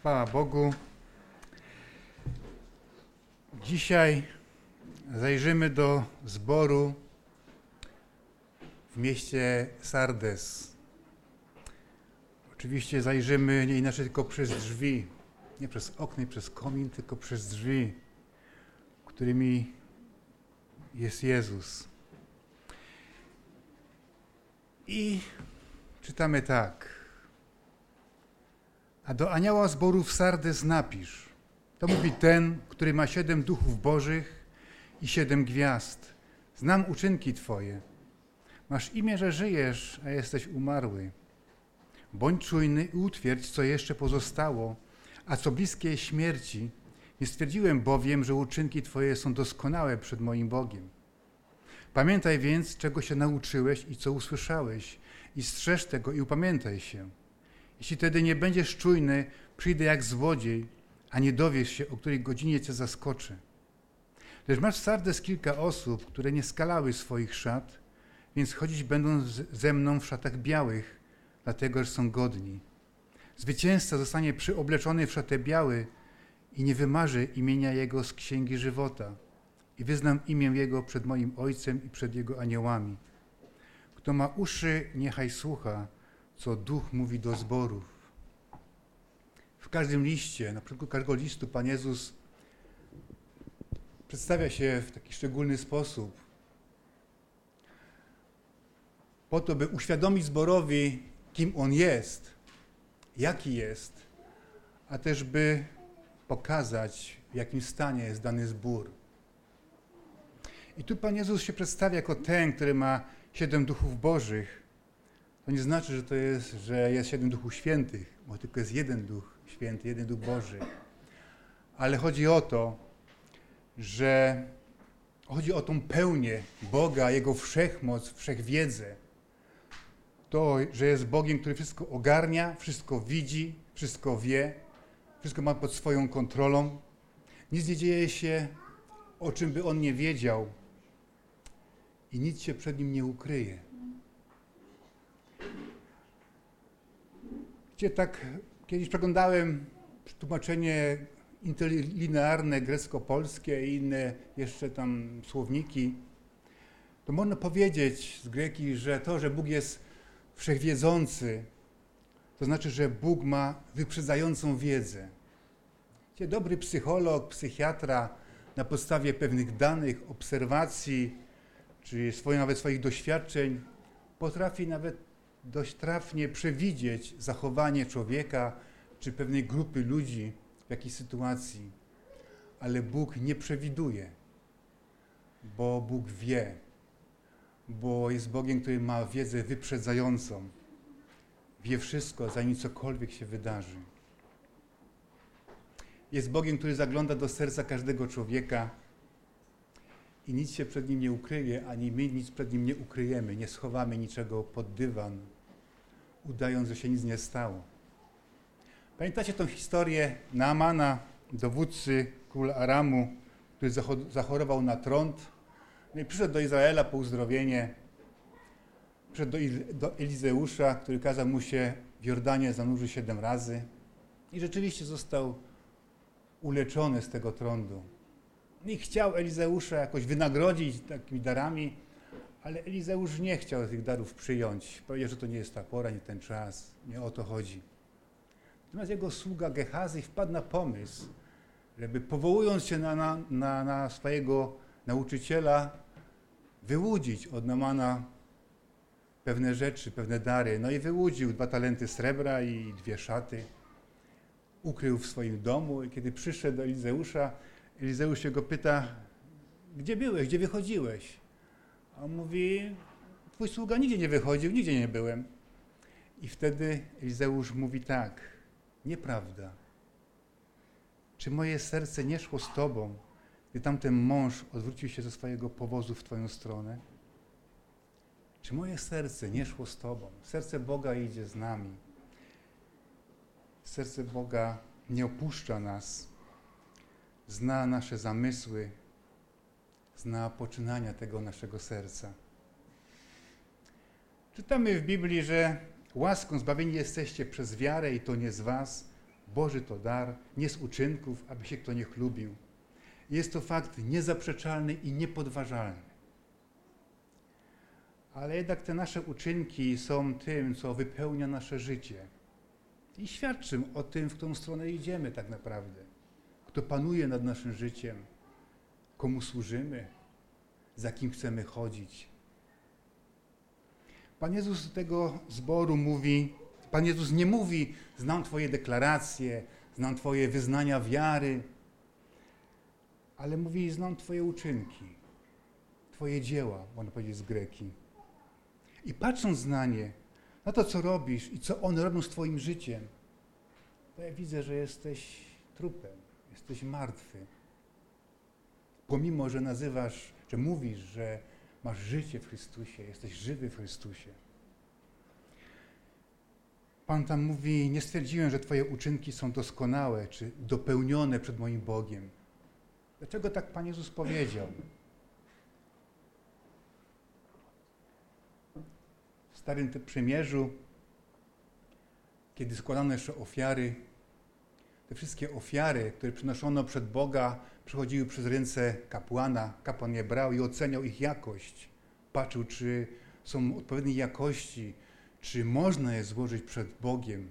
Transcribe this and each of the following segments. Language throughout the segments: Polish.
Chwała Bogu. Dzisiaj zajrzymy do zboru w mieście Sardes. Oczywiście zajrzymy nie inaczej tylko przez drzwi, nie przez okno i przez komin, tylko przez drzwi, którymi jest Jezus. I czytamy tak. A do anioła zboru w Sardes napisz. To mówi ten, który ma siedem duchów bożych i siedem gwiazd. Znam uczynki Twoje. Masz imię, że żyjesz, a jesteś umarły. Bądź czujny i utwierdź, co jeszcze pozostało, a co bliskie śmierci. Nie stwierdziłem bowiem, że uczynki Twoje są doskonałe przed moim Bogiem. Pamiętaj więc, czego się nauczyłeś i co usłyszałeś, i strzeż tego i upamiętaj się. Jeśli wtedy nie będziesz czujny, przyjdę jak złodziej, a nie dowiesz się, o której godzinie cię zaskoczę. Lecz masz w Sardes kilka osób, które nie skalały swoich szat, więc chodzić będą ze mną w szatach białych, dlatego że są godni. Zwycięzca zostanie przyobleczony w szatę biały i nie wymarzy imienia Jego z księgi żywota i wyznam imię Jego przed moim Ojcem i przed Jego aniołami. Kto ma uszy, niechaj słucha, co Duch mówi do zborów. W każdym liście, na przykład każdego listu, Pan Jezus przedstawia się w taki szczególny sposób, po to, by uświadomić zborowi, kim On jest, jaki jest, a też by pokazać, w jakim stanie jest dany zbór. I tu Pan Jezus się przedstawia jako ten, który ma siedem duchów bożych. To nie znaczy, że to jest, że jest siedem duchów świętych, bo tylko jest jeden duch święty, jeden duch Boży. Ale chodzi o to, że chodzi o tą pełnię Boga, Jego wszechmoc, wszechwiedzę. To, że jest Bogiem, który wszystko ogarnia, wszystko widzi, wszystko wie, wszystko ma pod swoją kontrolą. Nic nie dzieje się, o czym by On nie wiedział i nic się przed Nim nie ukryje. Gdzie tak kiedyś przeglądałem tłumaczenie interlinearne grecko-polskie i inne jeszcze tam słowniki, to można powiedzieć z greki, że to, że Bóg jest wszechwiedzący, to znaczy, że Bóg ma wyprzedzającą wiedzę. Gdzie dobry psycholog, psychiatra na podstawie pewnych danych, obserwacji, czy swoje, nawet swoich doświadczeń potrafi nawet dość trafnie przewidzieć zachowanie człowieka czy pewnej grupy ludzi w jakiejś sytuacji. Ale Bóg nie przewiduje, bo Bóg wie, bo jest Bogiem, który ma wiedzę wyprzedzającą. Wie wszystko, zanim cokolwiek się wydarzy. Jest Bogiem, który zagląda do serca każdego człowieka i nic się przed nim nie ukryje, ani my nic przed nim nie ukryjemy, nie schowamy niczego pod dywan, udając, że się nic nie stało. Pamiętacie tą historię Naamana, dowódcy króla Aramu, który zachorował na trąd? No i przyszedł do Izraela po uzdrowienie. Przyszedł do, do Elizeusza, który kazał mu się w Jordanie zanurzyć siedem razy. I rzeczywiście został uleczony z tego trądu. I chciał Elizeusza jakoś wynagrodzić takimi darami, ale Elizeusz nie chciał tych darów przyjąć. Powiedział, że to nie jest ta pora, nie ten czas, nie o to chodzi. Natomiast jego sługa Gehazy wpadł na pomysł, żeby powołując się na, na, na, na swojego nauczyciela, wyłudzić od Namana pewne rzeczy, pewne dary. No i wyłudził dwa talenty srebra i dwie szaty. Ukrył w swoim domu i kiedy przyszedł do Elizeusza, Elizeusz się go pyta, gdzie byłeś, gdzie wychodziłeś? A on mówi, twój sługa nigdzie nie wychodził, nigdzie nie byłem. I wtedy Elizeusz mówi tak, nieprawda. Czy moje serce nie szło z tobą, gdy tamten mąż odwrócił się ze swojego powozu w twoją stronę? Czy moje serce nie szło z tobą? Serce Boga idzie z nami. Serce Boga nie opuszcza nas zna nasze zamysły, zna poczynania tego naszego serca. Czytamy w Biblii, że łaską zbawieni jesteście przez wiarę i to nie z was, Boży to dar, nie z uczynków, aby się kto nie chlubił. Jest to fakt niezaprzeczalny i niepodważalny. Ale jednak te nasze uczynki są tym, co wypełnia nasze życie. I świadczą o tym, w którą stronę idziemy tak naprawdę. Kto panuje nad naszym życiem, komu służymy, za kim chcemy chodzić. Pan Jezus do tego zboru mówi, Pan Jezus nie mówi, znam Twoje deklaracje, znam Twoje wyznania wiary, ale mówi, znam Twoje uczynki, Twoje dzieła, można powiedzieć z greki. I patrząc na nie, na to, co robisz i co one robią z Twoim życiem, to ja widzę, że jesteś trupem, jesteś martwy. Pomimo, że nazywasz, że mówisz, że masz życie w Chrystusie, jesteś żywy w Chrystusie. Pan tam mówi, nie stwierdziłem, że Twoje uczynki są doskonałe czy dopełnione przed moim Bogiem. Dlaczego tak Pan Jezus powiedział? W Starym Przymierzu, kiedy składano jeszcze ofiary, te wszystkie ofiary, które przynoszono przed Boga, przechodziły przez ręce kapłana. Kapłan je brał i oceniał ich jakość. Patrzył, czy są odpowiedniej jakości, czy można je złożyć przed Bogiem,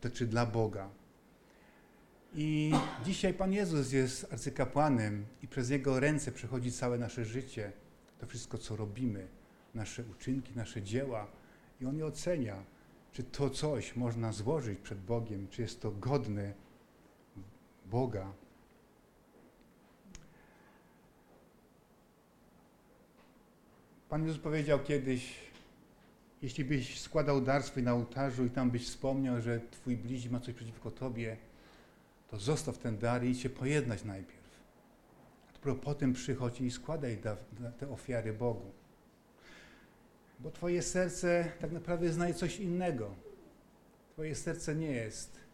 to czy dla Boga. I dzisiaj Pan Jezus jest arcykapłanem i przez Jego ręce przechodzi całe nasze życie, to wszystko, co robimy, nasze uczynki, nasze dzieła. I On je ocenia, czy to coś można złożyć przed Bogiem, czy jest to godne Boga. Pan Jezus powiedział kiedyś, jeśli byś składał dar swój na ołtarzu i tam byś wspomniał, że twój bliźni ma coś przeciwko tobie, to zostaw ten dar i się pojednać najpierw. A dopiero potem przychodź i składaj da, da, te ofiary Bogu. Bo twoje serce tak naprawdę znaje coś innego. Twoje serce nie jest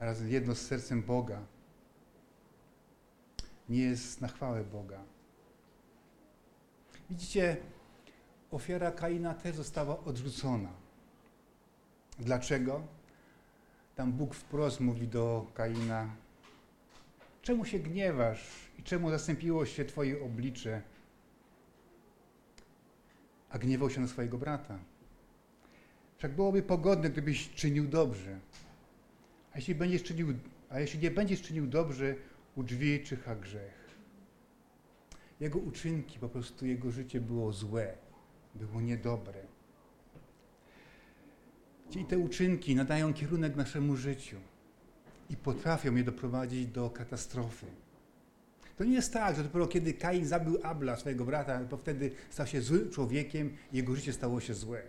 razem jedno z sercem Boga. Nie jest na chwałę Boga. Widzicie, ofiara Kaina też została odrzucona. Dlaczego? Tam Bóg wprost mówi do Kaina: Czemu się gniewasz i czemu zastąpiło się Twoje oblicze, a gniewał się na swojego brata? Wszak byłoby pogodne, gdybyś czynił dobrze. A jeśli, będziesz czynił, a jeśli nie będziesz czynił dobrze, u drzwi czyha grzech. Jego uczynki, po prostu jego życie było złe, było niedobre. I te uczynki nadają kierunek naszemu życiu i potrafią je doprowadzić do katastrofy. To nie jest tak, że dopiero kiedy Kain zabił Abla, swojego brata, to wtedy stał się złym człowiekiem i jego życie stało się złe.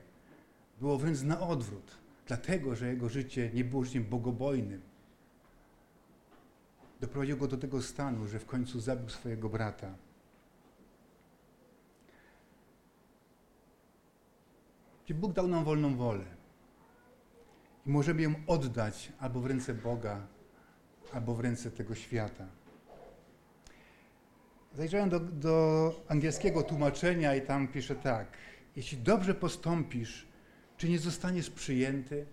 Było wręcz na odwrót, dlatego że jego życie nie było życiem bogobojnym. Doprowadził go do tego stanu, że w końcu zabił swojego brata. Gdzie Bóg dał nam wolną wolę. I możemy ją oddać albo w ręce Boga, albo w ręce tego świata. Zajrzałem do, do angielskiego tłumaczenia i tam pisze tak. Jeśli dobrze postąpisz, czy nie zostaniesz przyjęty?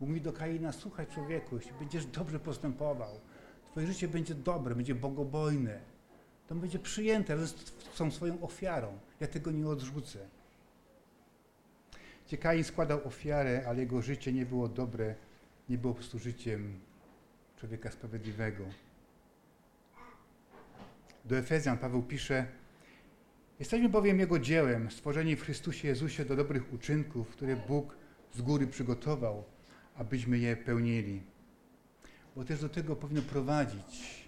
Mówi do Kaina, słuchaj człowieku, jeśli będziesz dobrze postępował, twoje życie będzie dobre, będzie bogobojne, to będzie przyjęte razem z tą swoją ofiarą. Ja tego nie odrzucę. Gdzie Kain składał ofiarę, ale jego życie nie było dobre, nie było po prostu życiem człowieka sprawiedliwego. Do Efezjan Paweł pisze, Jesteśmy bowiem Jego dziełem, stworzeni w Chrystusie Jezusie do dobrych uczynków, które Bóg z góry przygotował, abyśmy je pełnili. Bo też do tego powinno prowadzić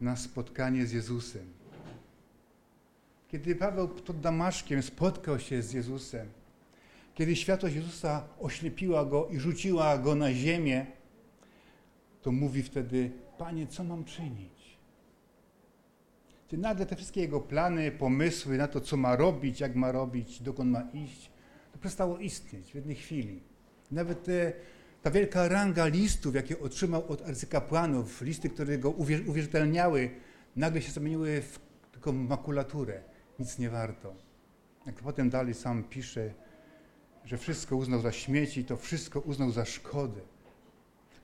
nas spotkanie z Jezusem. Kiedy Paweł pod Damaszkiem spotkał się z Jezusem, kiedy światłość Jezusa oślepiła go i rzuciła go na ziemię, to mówi wtedy, Panie, co mam czynić? Gdzie nagle te wszystkie jego plany, pomysły na to, co ma robić, jak ma robić, dokąd ma iść, to przestało istnieć w jednej chwili. Nawet te, ta wielka ranga listów, jakie otrzymał od arcykapłanów, listy, które go uwierzytelniały, nagle się zamieniły w tylko makulaturę. Nic nie warto. Jak potem dalej sam pisze, że wszystko uznał za śmieci, to wszystko uznał za szkodę.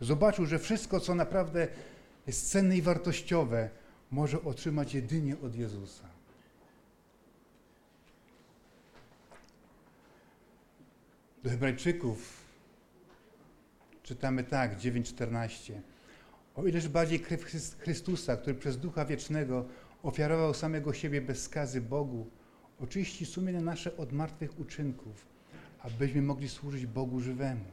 Zobaczył, że wszystko, co naprawdę jest cenne i wartościowe, może otrzymać jedynie od Jezusa. Do Hebrajczyków czytamy tak, 9:14. O ileż bardziej krew Chrystusa, który przez Ducha Wiecznego ofiarował samego siebie bez skazy Bogu, oczyści sumienie nasze od martwych uczynków, abyśmy mogli służyć Bogu żywemu.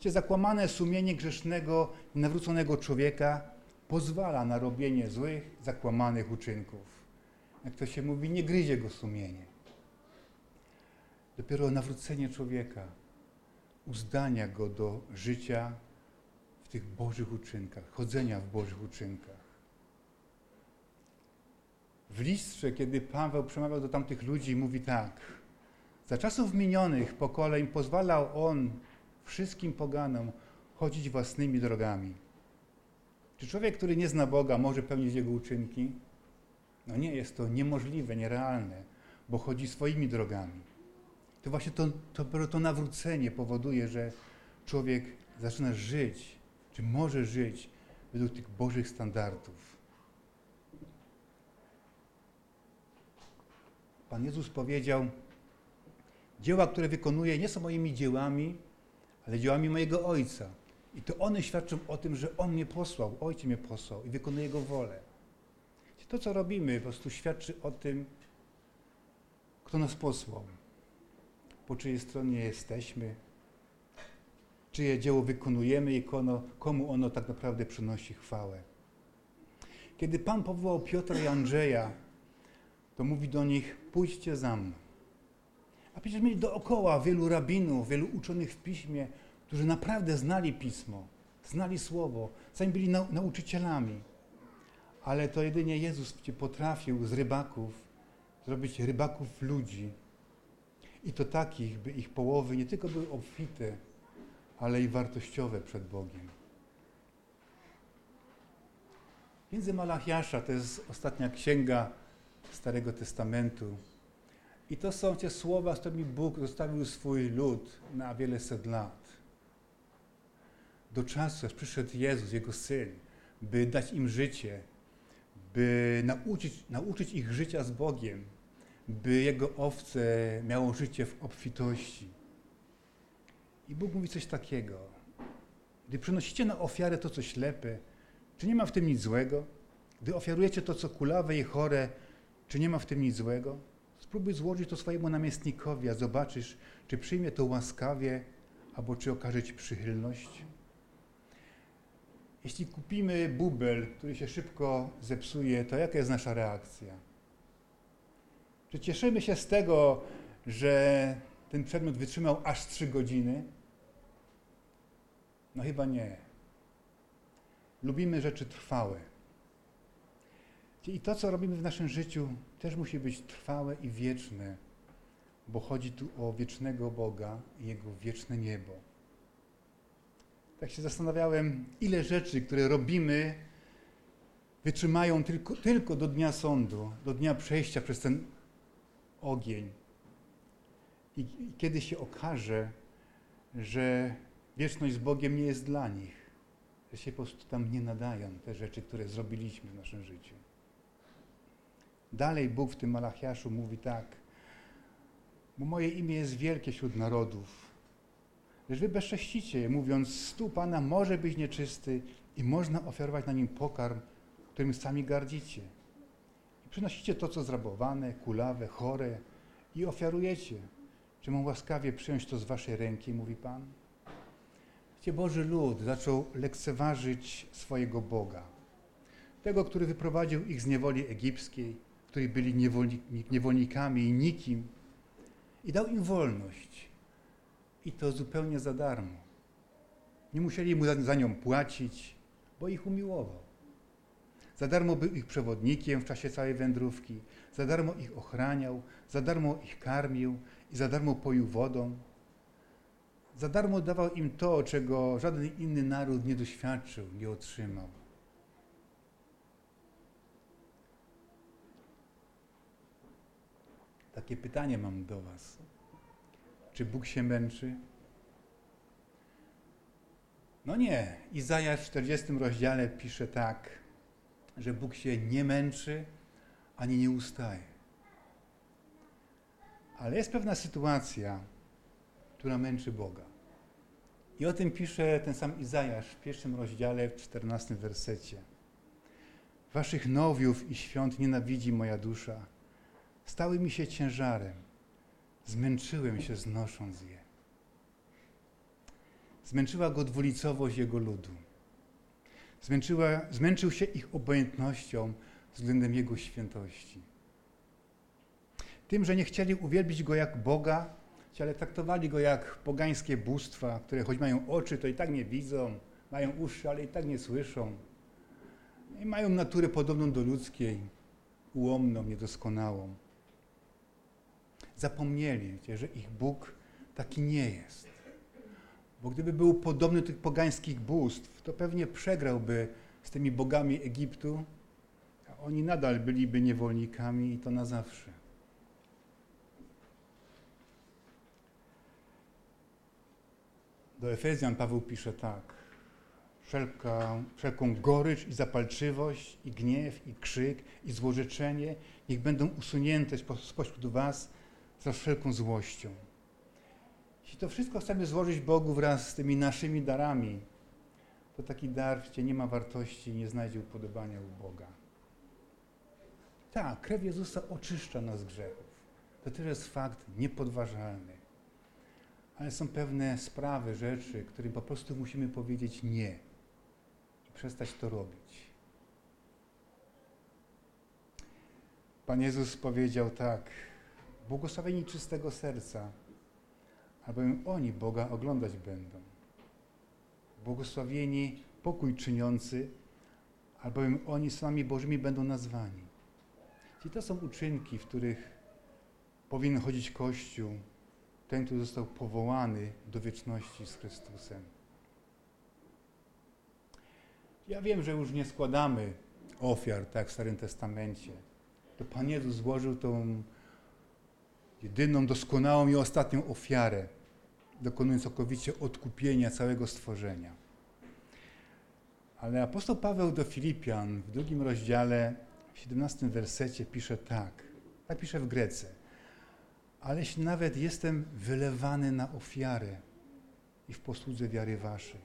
Gdzie zakłamane sumienie grzesznego, nawróconego człowieka pozwala na robienie złych, zakłamanych uczynków. Jak to się mówi, nie gryzie go sumienie. Dopiero nawrócenie człowieka uzdania go do życia w tych Bożych uczynkach, chodzenia w Bożych uczynkach. W listrze, kiedy Paweł przemawiał do tamtych ludzi, mówi tak. Za czasów minionych pokoleń pozwalał on wszystkim poganom chodzić własnymi drogami. Czy człowiek, który nie zna Boga, może pełnić Jego uczynki? No nie, jest to niemożliwe, nierealne, bo chodzi swoimi drogami. To właśnie to, to, to nawrócenie powoduje, że człowiek zaczyna żyć, czy może żyć według tych Bożych standardów. Pan Jezus powiedział, dzieła, które wykonuję, nie są moimi dziełami, ale dziełami mojego Ojca. I to one świadczą o tym, że On mnie posłał, Ojciec mnie posłał i wykonuje Jego wolę. To, co robimy, po prostu świadczy o tym, kto nas posłał, po czyjej stronie jesteśmy, czyje dzieło wykonujemy i komu ono tak naprawdę przynosi chwałę. Kiedy Pan powołał Piotra i Andrzeja, to mówi do nich: pójdźcie za mną. A przecież mieli dookoła wielu rabinów, wielu uczonych w piśmie, którzy naprawdę znali pismo, znali słowo, sami byli nau nauczycielami. Ale to jedynie Jezus potrafił z rybaków zrobić rybaków ludzi. I to takich, by ich połowy nie tylko były obfite, ale i wartościowe przed Bogiem. Między Malachiasza, to jest ostatnia księga Starego Testamentu. I to są te słowa, z którymi Bóg zostawił swój lud na wiele set lat. Do czasu, aż przyszedł Jezus, Jego Syn, by dać im życie, by nauczyć, nauczyć ich życia z Bogiem, by Jego owce miało życie w obfitości. I Bóg mówi coś takiego. Gdy przynosicie na ofiarę to, co ślepe, czy nie ma w tym nic złego? Gdy ofiarujecie to, co kulawe i chore, czy nie ma w tym nic złego? Spróbuj złożyć to swojemu namiestnikowi, a zobaczysz, czy przyjmie to łaskawie, albo czy okaże ci przychylność. Jeśli kupimy bubel, który się szybko zepsuje, to jaka jest nasza reakcja? Czy cieszymy się z tego, że ten przedmiot wytrzymał aż trzy godziny? No chyba nie. Lubimy rzeczy trwałe. I to, co robimy w naszym życiu, też musi być trwałe i wieczne, bo chodzi tu o wiecznego Boga i Jego wieczne niebo. Tak się zastanawiałem, ile rzeczy, które robimy, wytrzymają tylko, tylko do dnia sądu, do dnia przejścia przez ten ogień. I, I kiedy się okaże, że wieczność z Bogiem nie jest dla nich, że się po prostu tam nie nadają te rzeczy, które zrobiliśmy w naszym życiu. Dalej Bóg w tym Malachiaszu mówi tak, bo moje imię jest wielkie wśród narodów, lecz wy bezcześcicie mówiąc, stół Pana może być nieczysty i można ofiarować na nim pokarm, którym sami gardzicie. I przynosicie to, co zrabowane, kulawe, chore i ofiarujecie. Czy mam łaskawie przyjąć to z waszej ręki, mówi Pan? Gdzie Boży lud zaczął lekceważyć swojego Boga. Tego, który wyprowadził ich z niewoli egipskiej, którzy byli niewolnikami i nikim, i dał im wolność. I to zupełnie za darmo. Nie musieli mu za, nią płacić, bo ich umiłował. Za darmo był ich przewodnikiem w czasie całej wędrówki, za darmo ich ochraniał, za darmo ich karmił i za darmo poił wodą. Za darmo dawał im to, czego żaden inny naród nie doświadczył, nie otrzymał. Takie pytanie mam do Was. Czy Bóg się męczy? No nie, Izajasz w 40 rozdziale pisze tak, że Bóg się nie męczy ani nie ustaje. Ale jest pewna sytuacja, która męczy Boga. I o tym pisze ten sam Izajasz w pierwszym rozdziale, w 14 wersecie. Waszych nowiów i świąt nienawidzi moja dusza. Stały mi się ciężarem. Zmęczyłem się znosząc je. Zmęczyła go dwulicowość jego ludu. Zmęczyła, zmęczył się ich obojętnością względem jego świętości. Tym, że nie chcieli uwielbić go jak Boga, ale traktowali go jak pogańskie bóstwa, które choć mają oczy, to i tak nie widzą, mają uszy, ale i tak nie słyszą. I mają naturę podobną do ludzkiej, ułomną, niedoskonałą. Zapomnieli, że ich Bóg taki nie jest. Bo gdyby był podobny do tych pogańskich bóstw, to pewnie przegrałby z tymi bogami Egiptu, a oni nadal byliby niewolnikami i to na zawsze. Do Efezjan Paweł pisze tak. Wszelka, wszelką gorycz i zapalczywość, i gniew, i krzyk, i złorzeczenie niech będą usunięte spośród was za wszelką złością. Jeśli to wszystko chcemy złożyć Bogu wraz z tymi naszymi darami, to taki dar w nie ma wartości nie znajdzie upodobania u Boga. Tak, krew Jezusa oczyszcza nas z grzechów. To też jest fakt niepodważalny ale są pewne sprawy, rzeczy, którym po prostu musimy powiedzieć nie i przestać to robić. Pan Jezus powiedział tak: Błogosławieni czystego serca, albowiem oni Boga oglądać będą. Błogosławieni pokój czyniący, albowiem oni sami Bożymi będą nazwani. I to są uczynki, w których powinien chodzić Kościół, ten, który został powołany do wieczności z Chrystusem. Ja wiem, że już nie składamy ofiar, tak w Starym Testamencie. To Pan Jezus złożył tą jedyną, doskonałą i ostatnią ofiarę, dokonując całkowicie odkupienia całego stworzenia. Ale apostoł Paweł do Filipian w drugim rozdziale, w 17 wersecie pisze tak, tak pisze w Grece ale jeśli nawet jestem wylewany na ofiarę i w posłudze wiary waszej.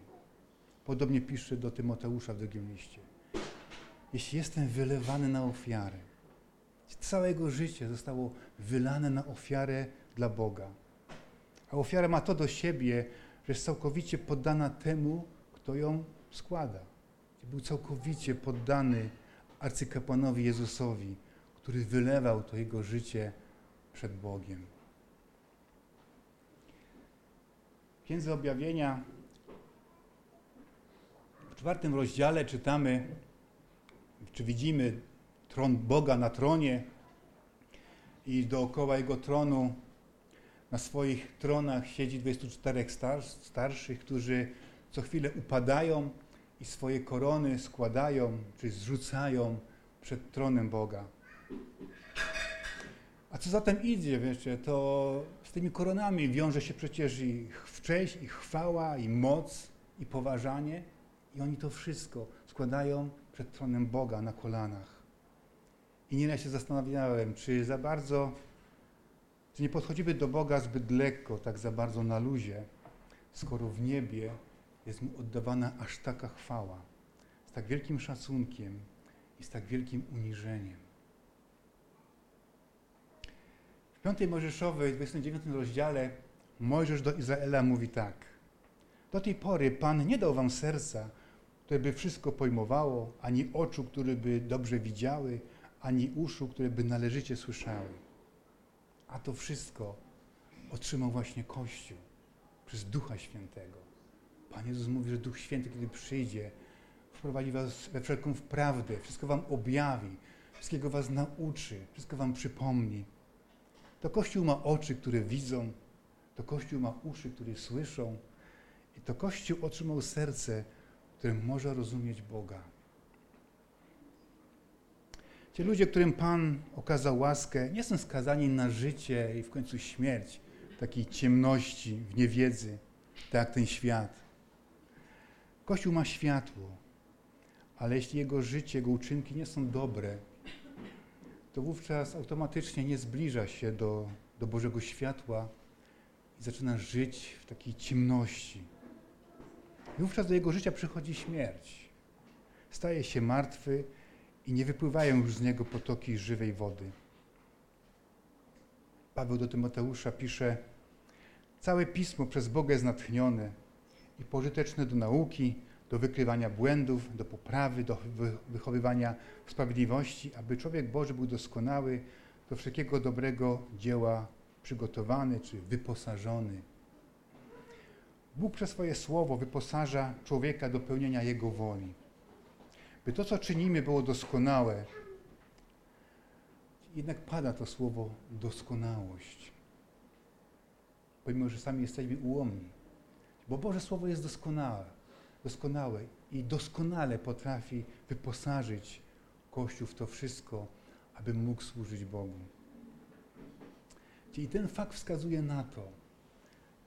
Podobnie pisze do Tymoteusza w drugim liście. Jeśli jestem wylewany na ofiarę, całe jego życie zostało wylane na ofiarę dla Boga. A ofiara ma to do siebie, że jest całkowicie poddana temu, kto ją składa. Był całkowicie poddany arcykapłanowi Jezusowi, który wylewał to jego życie przed Bogiem. Księdze Objawienia w czwartym rozdziale czytamy, czy widzimy tron Boga na tronie i dookoła Jego tronu na swoich tronach siedzi 24 starszych, którzy co chwilę upadają i swoje korony składają, czy zrzucają przed tronem Boga. A co zatem idzie, wiecie, to z tymi koronami wiąże się przecież ich cześć, ich chwała, i moc, i poważanie. I oni to wszystko składają przed tronem Boga na kolanach. I nieraz się zastanawiałem, czy za bardzo, czy nie podchodzimy do Boga zbyt lekko, tak za bardzo na luzie, skoro w niebie jest Mu oddawana aż taka chwała, z tak wielkim szacunkiem i z tak wielkim uniżeniem. piątej Mojżeszowej, 29 rozdziale, Mojżesz do Izraela mówi tak. Do tej pory Pan nie dał wam serca, które by wszystko pojmowało, ani oczu, które by dobrze widziały, ani uszu, które by należycie słyszały. A to wszystko otrzymał właśnie Kościół przez Ducha Świętego. Pan Jezus mówi, że Duch Święty, kiedy przyjdzie, wprowadzi was we wszelką prawdę, wszystko wam objawi, wszystkiego was nauczy, wszystko wam przypomni. To Kościół ma oczy, które widzą, to Kościół ma uszy, które słyszą, i to Kościół otrzymał serce, które może rozumieć Boga. Ci ludzie, którym Pan okazał łaskę, nie są skazani na życie i w końcu śmierć w takiej ciemności, w niewiedzy, tak jak ten świat. Kościół ma światło, ale jeśli jego życie, jego uczynki nie są dobre, to wówczas automatycznie nie zbliża się do, do Bożego światła i zaczyna żyć w takiej ciemności. I wówczas do jego życia przychodzi śmierć. Staje się martwy i nie wypływają już z niego potoki żywej wody. Paweł do Tymoteusza pisze: Całe pismo przez Boga jest natchnione i pożyteczne do nauki, do wykrywania błędów, do poprawy, do wychowywania sprawiedliwości, aby człowiek Boży był doskonały, do wszelkiego dobrego dzieła przygotowany czy wyposażony. Bóg przez swoje słowo wyposaża człowieka do pełnienia Jego woli. By to, co czynimy, było doskonałe, jednak pada to słowo doskonałość. Pomimo, że sami jesteśmy ułomni. Bo Boże Słowo jest doskonałe, doskonałe i doskonale potrafi wyposażyć Kościół w to wszystko, aby mógł służyć Bogu. I ten fakt wskazuje na to,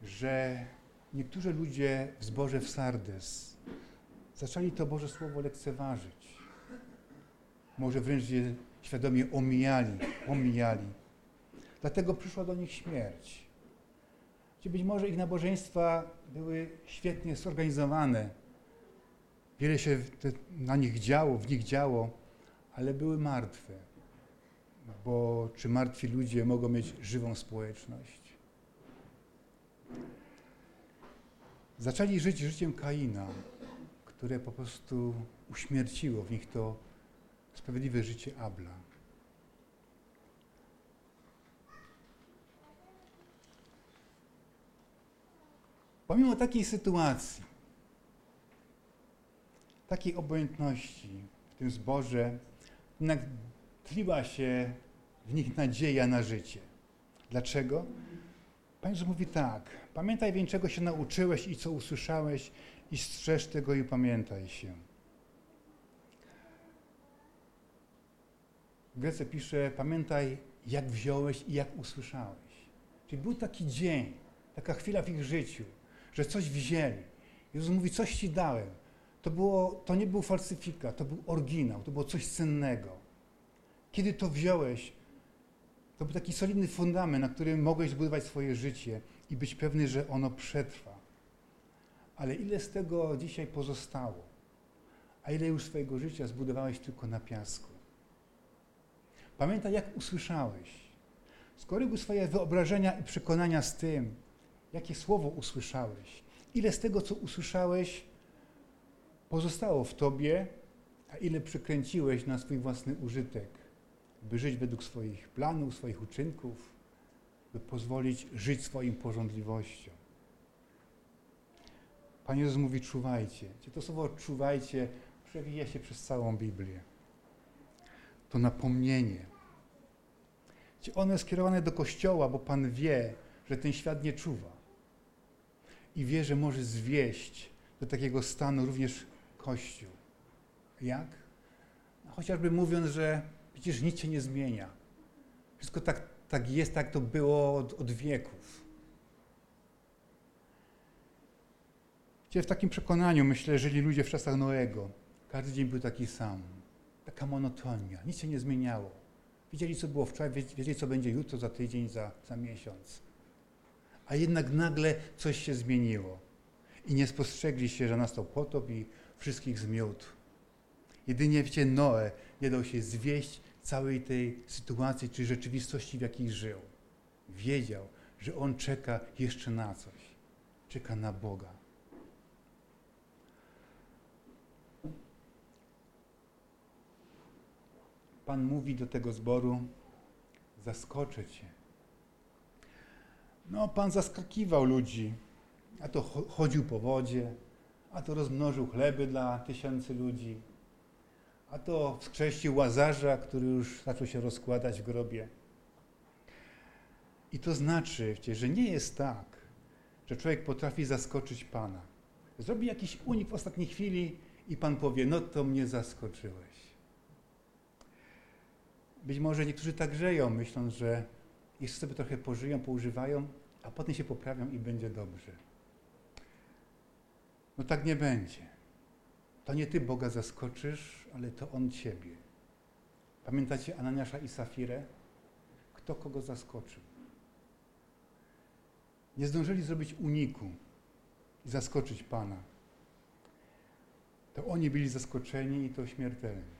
że niektórzy ludzie w zborze w Sardes zaczęli to Boże Słowo lekceważyć. Może wręcz je świadomie omijali, omijali. Dlatego przyszła do nich śmierć. Gdzie być może ich nabożeństwa były świetnie zorganizowane. Wiele się na nich działo, w nich działo, ale były martwe. Bo czy martwi ludzie mogą mieć żywą społeczność? Zaczęli żyć życiem Kaina, które po prostu uśmierciło w nich to sprawiedliwe życie Abla. Pomimo takiej sytuacji, takiej obojętności w tym zborze, jednak tliła się w nich nadzieja na życie. Dlaczego? Pan Jezus mówi tak, pamiętaj więc czego się nauczyłeś i co usłyszałeś i strzeż tego i pamiętaj się. W Grece pisze, pamiętaj jak wziąłeś i jak usłyszałeś. Czyli był taki dzień, taka chwila w ich życiu, że coś wzięli. Jezus mówi, coś ci dałem. To, było, to nie był falsyfikat, to był oryginał, to było coś cennego. Kiedy to wziąłeś, to był taki solidny fundament, na którym mogłeś zbudować swoje życie i być pewny, że ono przetrwa. Ale ile z tego dzisiaj pozostało? A ile już swojego życia zbudowałeś tylko na piasku? Pamiętaj, jak usłyszałeś. Skoryguj swoje wyobrażenia i przekonania z tym, jakie słowo usłyszałeś. Ile z tego, co usłyszałeś, pozostało w tobie, a ile przykręciłeś na swój własny użytek, by żyć według swoich planów, swoich uczynków, by pozwolić żyć swoim porządliwością. Pan Jezus mówi czuwajcie. To słowo czuwajcie przewija się przez całą Biblię. To napomnienie. Ono jest skierowane do Kościoła, bo Pan wie, że ten świat nie czuwa i wie, że może zwieść do takiego stanu również Kościół. Jak? No, chociażby mówiąc, że przecież nic się nie zmienia. Wszystko tak, tak jest, tak to było od, od wieków. Gdzie w takim przekonaniu, myślę, żyli ludzie w czasach Noego. Każdy dzień był taki sam. Taka monotonia. Nic się nie zmieniało. Wiedzieli, co było wczoraj, wiedzieli, co będzie jutro, za tydzień, za, za miesiąc a jednak nagle coś się zmieniło. I nie spostrzegli się, że nastał potop i wszystkich zmiótł. Jedynie wiecie, Noe nie dał się zwieść całej tej sytuacji czy rzeczywistości, w jakiej żył. Wiedział, że on czeka jeszcze na coś. Czeka na Boga. Pan mówi do tego zboru: Zaskoczę cię no, Pan zaskakiwał ludzi. A to chodził po wodzie, a to rozmnożył chleby dla tysięcy ludzi, a to wskrzesił łazarza, który już zaczął się rozkładać w grobie. I to znaczy, że nie jest tak, że człowiek potrafi zaskoczyć Pana. Zrobi jakiś unik w ostatniej chwili i Pan powie, no to mnie zaskoczyłeś. Być może niektórzy tak żyją, myśląc, że jeszcze sobie trochę pożyją, poużywają, a potem się poprawią i będzie dobrze. No tak nie będzie. To nie ty Boga zaskoczysz, ale to On ciebie. Pamiętacie Ananiasza i Safirę? Kto kogo zaskoczył? Nie zdążyli zrobić uniku i zaskoczyć Pana. To oni byli zaskoczeni i to śmiertelnie.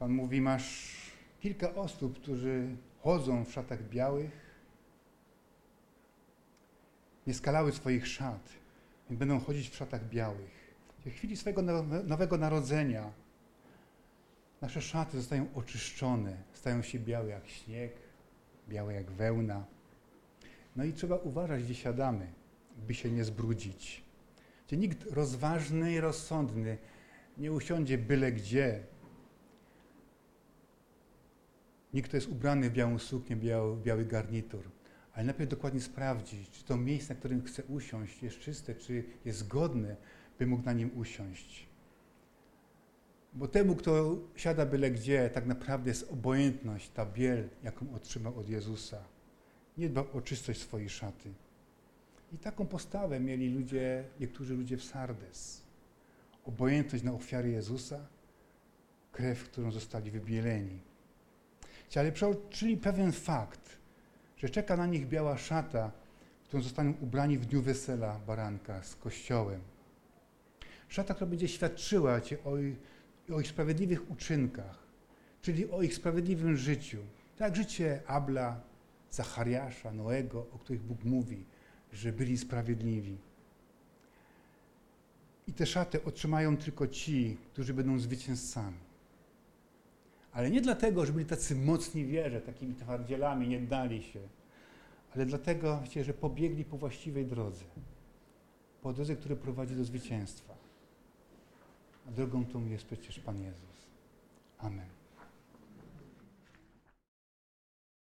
Pan mówi, masz kilka osób, którzy chodzą w szatach białych, nie skalały swoich szat i będą chodzić w szatach białych. W chwili swojego nowego narodzenia nasze szaty zostają oczyszczone, stają się białe jak śnieg, białe jak wełna. No i trzeba uważać, gdzie siadamy, by się nie zbrudzić. Gdzie nikt rozważny i rozsądny nie usiądzie byle gdzie. Nikt, jest ubrany w białą suknię, biały, biały garnitur, ale najpierw dokładnie sprawdzić, czy to miejsce, na którym chce usiąść, jest czyste, czy jest godne, by mógł na nim usiąść. Bo temu, kto siada byle gdzie, tak naprawdę jest obojętność, ta biel, jaką otrzymał od Jezusa. Nie dba o czystość swojej szaty. I taką postawę mieli ludzie, niektórzy ludzie w Sardes. Obojętność na ofiary Jezusa, krew, którą zostali wybieleni. Ale przeoczyli pewien fakt, że czeka na nich biała szata, którą zostaną ubrani w dniu wesela baranka z kościołem. Szata, która będzie świadczyła Ci o, o ich sprawiedliwych uczynkach, czyli o ich sprawiedliwym życiu. Tak życie Abla, Zachariasza, Noego, o których Bóg mówi, że byli sprawiedliwi. I te szaty otrzymają tylko ci, którzy będą zwycięzcami. Ale nie dlatego, że byli tacy mocni wierze, takimi twardzielami, nie dali się, ale dlatego, że pobiegli po właściwej drodze. Po drodze, która prowadzi do zwycięstwa. A drogą tą jest przecież Pan Jezus. Amen.